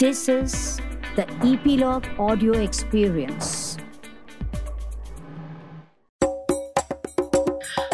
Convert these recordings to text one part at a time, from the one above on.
This is the Epilogue Audio Experience.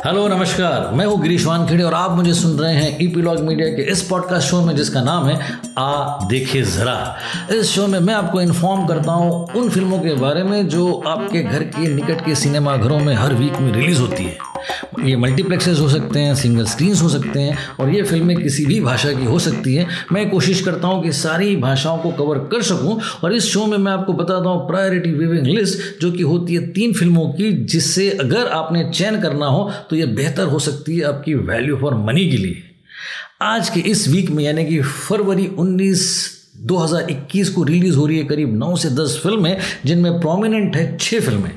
Hello नमस्कार। मैं हूँ गिरीश वानखेड़े और आप मुझे सुन रहे हैं ईपीलॉग मीडिया के इस पॉडकास्ट शो में जिसका नाम है आ देखे ज़रा। इस शो में मैं आपको इन्फॉर्म करता हूँ उन फ़िल्मों के बारे में जो आपके घर के निकट के सिनेमा घरों में हर वीक में रिलीज़ होती है। ये मल्टीप्लेक्सेस हो सकते हैं सिंगल स्क्रीन्स हो सकते हैं, और ये फ़िल्में किसी भी भाषा की हो सकती हैं। मैं कोशिश करता हूँ कि सारी भाषाओं को कवर कर सकूँ, और इस शो में मैं आपको बताता हूँ प्रायोरिटी विविंग लिस्ट जो कि होती है तीन फ़िल्मों की, जिससे अगर आपने चयन करना हो तो ये बेहतर हो सकती है आपकी वैल्यू फॉर मनी के लिए। आज के इस वीक में, यानी कि फरवरी 19 2021 को रिलीज़ हो रही है करीब 9 से 10 फ़िल्में जिनमें प्रोमिनेंट है छः फ़िल्में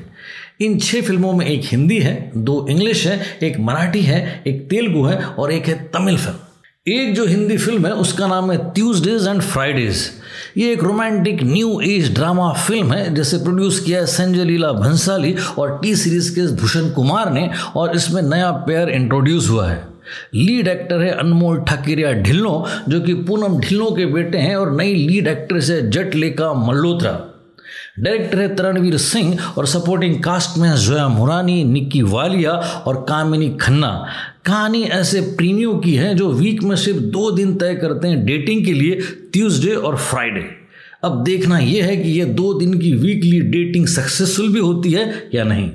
इन छह फ़िल्मों में एक हिंदी है, दो इंग्लिश है, एक मराठी है, एक तेलुगु है और एक है तमिल फ़िल्म। एक जो हिंदी फ़िल्म है, उसका नाम है ट्यूजडेज एंड फ्राइडेज ये एक romantic new age drama film है, जिसे प्रोड्यूस किया है संजय लीला भंसाली और टी सीरीज़ के भूषण कुमार ने और इसमें नया पेयर इंट्रोड्यूस हुआ है। लीड एक्टर है अनमोल ठाकिरिया ढिल्लो, जो कि पूनम ढिल्लो के बेटे हैं और नई लीड एक्ट्रेस है जटलेका मल्होत्रा। डायरेक्टर है तरणवीर सिंह और सपोर्टिंग कास्ट में जोया मुरानी, निक्की वालिया और कामिनी खन्ना। कहानी ऐसे प्रीमियों की है जो वीक में सिर्फ़ दो दिन तय करते हैं डेटिंग के लिए ट्यूसडे और फ्राइडे अब देखना यह है कि यह दो दिन की वीकली डेटिंग सक्सेसफुल भी होती है या नहीं।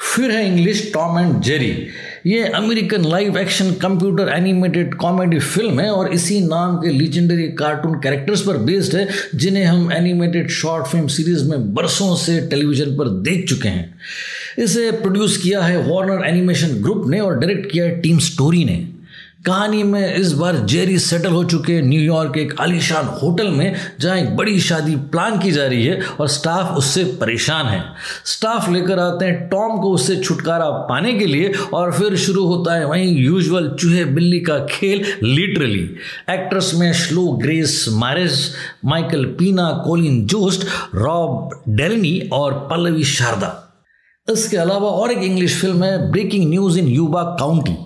फिर है इंग्लिश टॉम एंड जेरी। ये American live action computer animated comedy film है और इसी नाम के लीजेंडरी कार्टून कैरेक्टर्स पर बेस्ड है, जिन्हें हम एनिमेटेड शॉर्ट फ़िल्म सीरीज़ में बरसों से टेलीविज़न पर देख चुके हैं। इसे प्रोड्यूस किया है वार्नर एनिमेशन ग्रुप ने और डायरेक्ट किया है टीम स्टोरी ने। कहानी में इस बार जेरी सेटल हो चुके न्यूयॉर्क के एक आलीशान होटल में, जहाँ एक बड़ी शादी प्लान की जा रही है और स्टाफ उससे परेशान है। स्टाफ लेकर आते हैं टॉम को उससे छुटकारा पाने के लिए और फिर शुरू होता है वहीं यूजुअल चूहे बिल्ली का खेल लिटरली एक्ट्रेस में Chloe Grace Moretz Michael Pena, Colin Jost, Rob Delaney और पल्लवी शारदा। इसके अलावा और एक इंग्लिश फ़िल्म है breaking news in Yuba County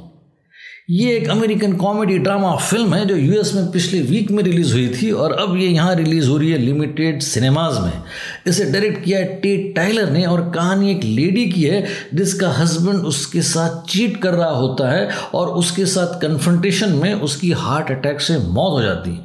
ये एक अमेरिकन कॉमेडी ड्रामा फ़िल्म है जो यूएस में पिछले वीक में रिलीज़ हुई थी और अब ये यहाँ रिलीज़ हो रही है लिमिटेड सिनेमाज में। इसे डायरेक्ट किया है टेट टाइलर ने और कहानी एक लेडी की है जिसका हस्बैंड उसके साथ चीट कर रहा होता है और उसके साथ कन्फ्रंटेशन में उसकी हार्ट अटैक से मौत हो जाती है।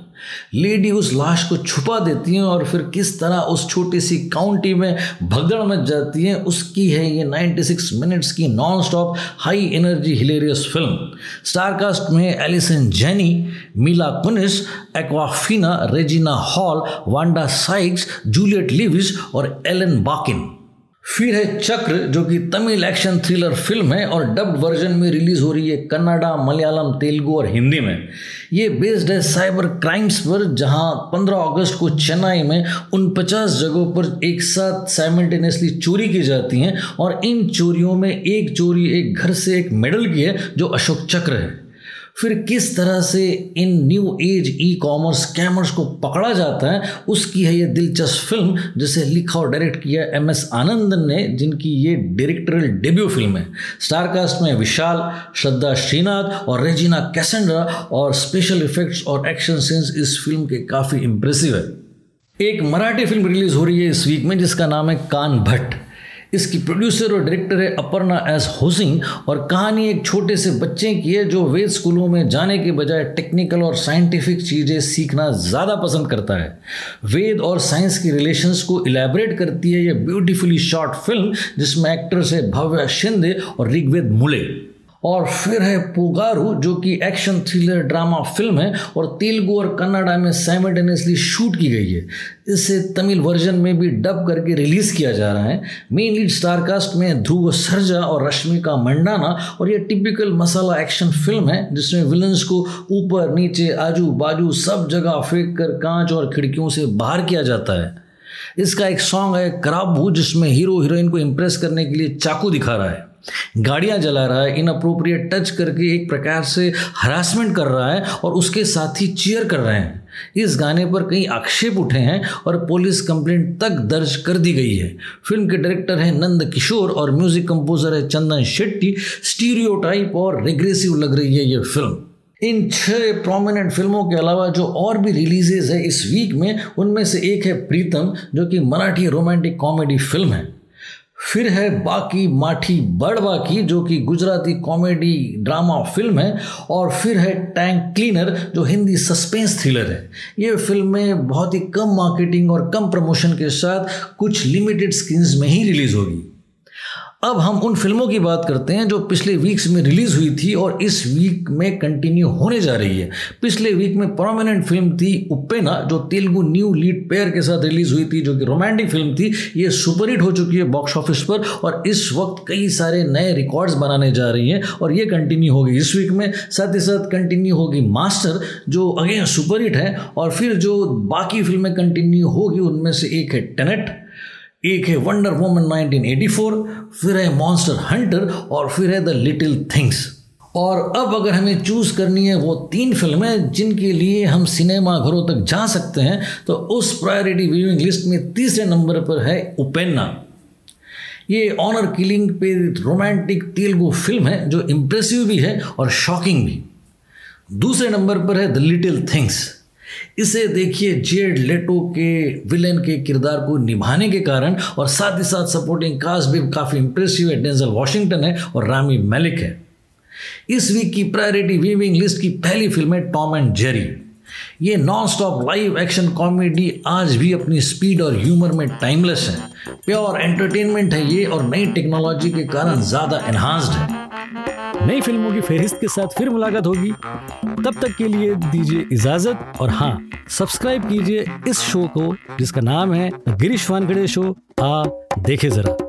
लेडी उस लाश को छुपा देती हैं और फिर किस तरह उस छोटी सी काउंटी में भगदड़ मच जाती है, उसकी है ये 96 मिनट्स की non stop high energy hilarious film starcast में Allison Janney Mila Kunis Awkwafina Regina Hall Wanda Sykes Juliette Lewis और एलन बाकिन फिर है चक्र, जो कि तमिल एक्शन थ्रिलर फ़िल्म है और डब्ड वर्जन में रिलीज़ हो रही है कन्नाडा, मलयालम, तेलुगु और हिंदी में। ये बेस्ड है साइबर क्राइम्स पर, जहाँ 15 अगस्त को चेन्नई में उन 50 जगहों पर एक साथ साइमल्टेनियसली चोरी की जाती हैं और इन चोरियों में एक चोरी एक घर से एक मेडल की है, जो अशोक चक्र है। फिर किस तरह से इन new age e commerce scammers को पकड़ा जाता है, उसकी है ये दिलचस्प फ़िल्म, जिसे लिखा और डायरेक्ट किया एम एस आनंदन ने, जिनकी ये डायरेक्टरल डेब्यू फ़िल्म है। स्टारकास्ट में विशाल, श्रद्धा श्रीनाथ और रेजिना कैसेंड्रा और स्पेशल इफेक्ट्स और एक्शन सीन्स इस फ़िल्म के काफ़ी इंप्रेसिव है। एक मराठी फ़िल्म रिलीज़ हो रही है इस वीक में, जिसका नाम है कान भट्ट। इसकी प्रोड्यूसर और डायरेक्टर है अपर्णा एस होसिंग और कहानी एक छोटे से बच्चे की है जो वेद स्कूलों में जाने के बजाय टेक्निकल और साइंटिफिक चीज़ें सीखना ज़्यादा पसंद करता है। वेद और साइंस की रिलेशंस को इलेबरेट करती है यह ब्यूटीफुली शॉर्ट फ़िल्म जिसमें एक्टर्स है भव्य शिंदे और ऋग्वेद मुले। और फिर है पुगारू, जो कि एक्शन थ्रिलर ड्रामा फ़िल्म है, और तेलुगु और कन्नाडा में साइमल्टेनियसली शूट की गई है। इसे तमिल वर्जन में भी डब करके रिलीज़ किया जा रहा है। मेन लीड स्टारकास्ट में ध्रुव सरजा और रश्मिका मंडाना, और यह टिपिकल मसाला एक्शन फ़िल्म है, जिसमें विलन्स को ऊपर, नीचे, आजू बाजू सब जगह फेंक कर कांच और खिड़कियों से बाहर किया जाता है। इसका एक सॉन्ग है कराबू, जिसमें हीरो हीरोइन को इम्प्रेस करने के लिए चाकू दिखा रहा है। गाड़ियाँ जला रहा है इनअप्रोप्रिएट टच करके एक प्रकार से हरासमेंट कर रहा है और उसके साथ ही चीयर कर रहे हैं। इस गाने पर कई आक्षेप उठे हैं और पुलिस कंप्लेंट तक दर्ज कर दी गई है। फ़िल्म के डायरेक्टर हैं नंद किशोर और म्यूज़िक कंपोजर है चंदन शेट्टी। स्टीरियो और रिग्रेसिव लग रही है ये फ़िल्म इन छह प्रोमिनेंट फ़िल्मों के अलावा जो और भी रिलीजेज है इस वीक में, उनमें से एक है प्रीतम, जो कि मराठी रोमांटिक कॉमेडी फ़िल्म है। फिर है बाकी माठी बड़वा की, जो कि गुजराती कॉमेडी, ड्रामा, फ़िल्म है, और फिर है टैंक क्लीनर, जो हिंदी सस्पेंस थ्रिलर है। ये फ़िल्में बहुत ही कम मार्केटिंग और कम प्रमोशन के साथ कुछ लिमिटेड स्क्रीन्स में ही रिलीज़ होगी। अब हम उन फ़िल्मों की बात करते हैं जो पिछले वीक्स में रिलीज़ हुई थी और इस वीक में कंटिन्यू होने जा रही है। पिछले वीक में प्रोमिनेंट फ़िल्म थी उपेना जो तेलुगु न्यू लीड पेयर के साथ रिलीज़ हुई थी, जो कि रोमांटिक फ़िल्म थी, ये सुपरहिट हो चुकी है बॉक्स ऑफ़िस पर और इस वक्त कई सारे नए रिकॉर्ड्स बनाने जा रही हैं और ये कंटिन्यू होगी। इस वीक में साथ ही साथ कंटिन्यू होगी मास्टर जो अगेन सुपरहिट है और फिर जो बाकी फ़िल्में कंटिन्यू होगी, उनमें से एक है टेनेट एक है वंडर वोमन 1984 फिर है मॉन्स्टर हंटर और फिर है द लिटिल थिंग्स और अब अगर हमें चूज़ करनी है वो तीन फ़िल्में जिनके लिए हम सिनेमा घरों तक जा सकते हैं तो उस प्रायोरिटी व्यूइंग लिस्ट में तीसरे नंबर पर है उपेन्ना ये ऑनर किलिंग पे रोमांटिक तेलुगु फ़िल्म है, जो इम्प्रेसिव भी है और शॉकिंग भी। दूसरे नंबर पर है द लिटिल थिंग्स इसे देखिए जेड लेटो के विलेन के किरदार को निभाने के कारण और साथ ही साथ सपोर्टिंग कास्ट भी काफ़ी इंप्रेसिव है। डेंजल वॉशिंगटन है और रामी मलिक है। इस वीक की प्रायोरिटी वीविंग लिस्ट की पहली फ़िल्म है टॉम एंड जेरी ये non stop live action comedy आज भी अपनी स्पीड और ह्यूमर में टाइमलेस है। प्योर एंटरटेनमेंट है ये और नई टेक्नोलॉजी के कारण ज़्यादा एनहांस्ड है। नई फ़िल्मों की फहरिस्त के साथ फिर मुलाकात होगी। तब तक के लिए दीजिए इजाज़त और हाँ सब्सक्राइब कीजिए इस शो को, जिसका नाम है गिरीश वानखड़े शो आ, देखे जरा।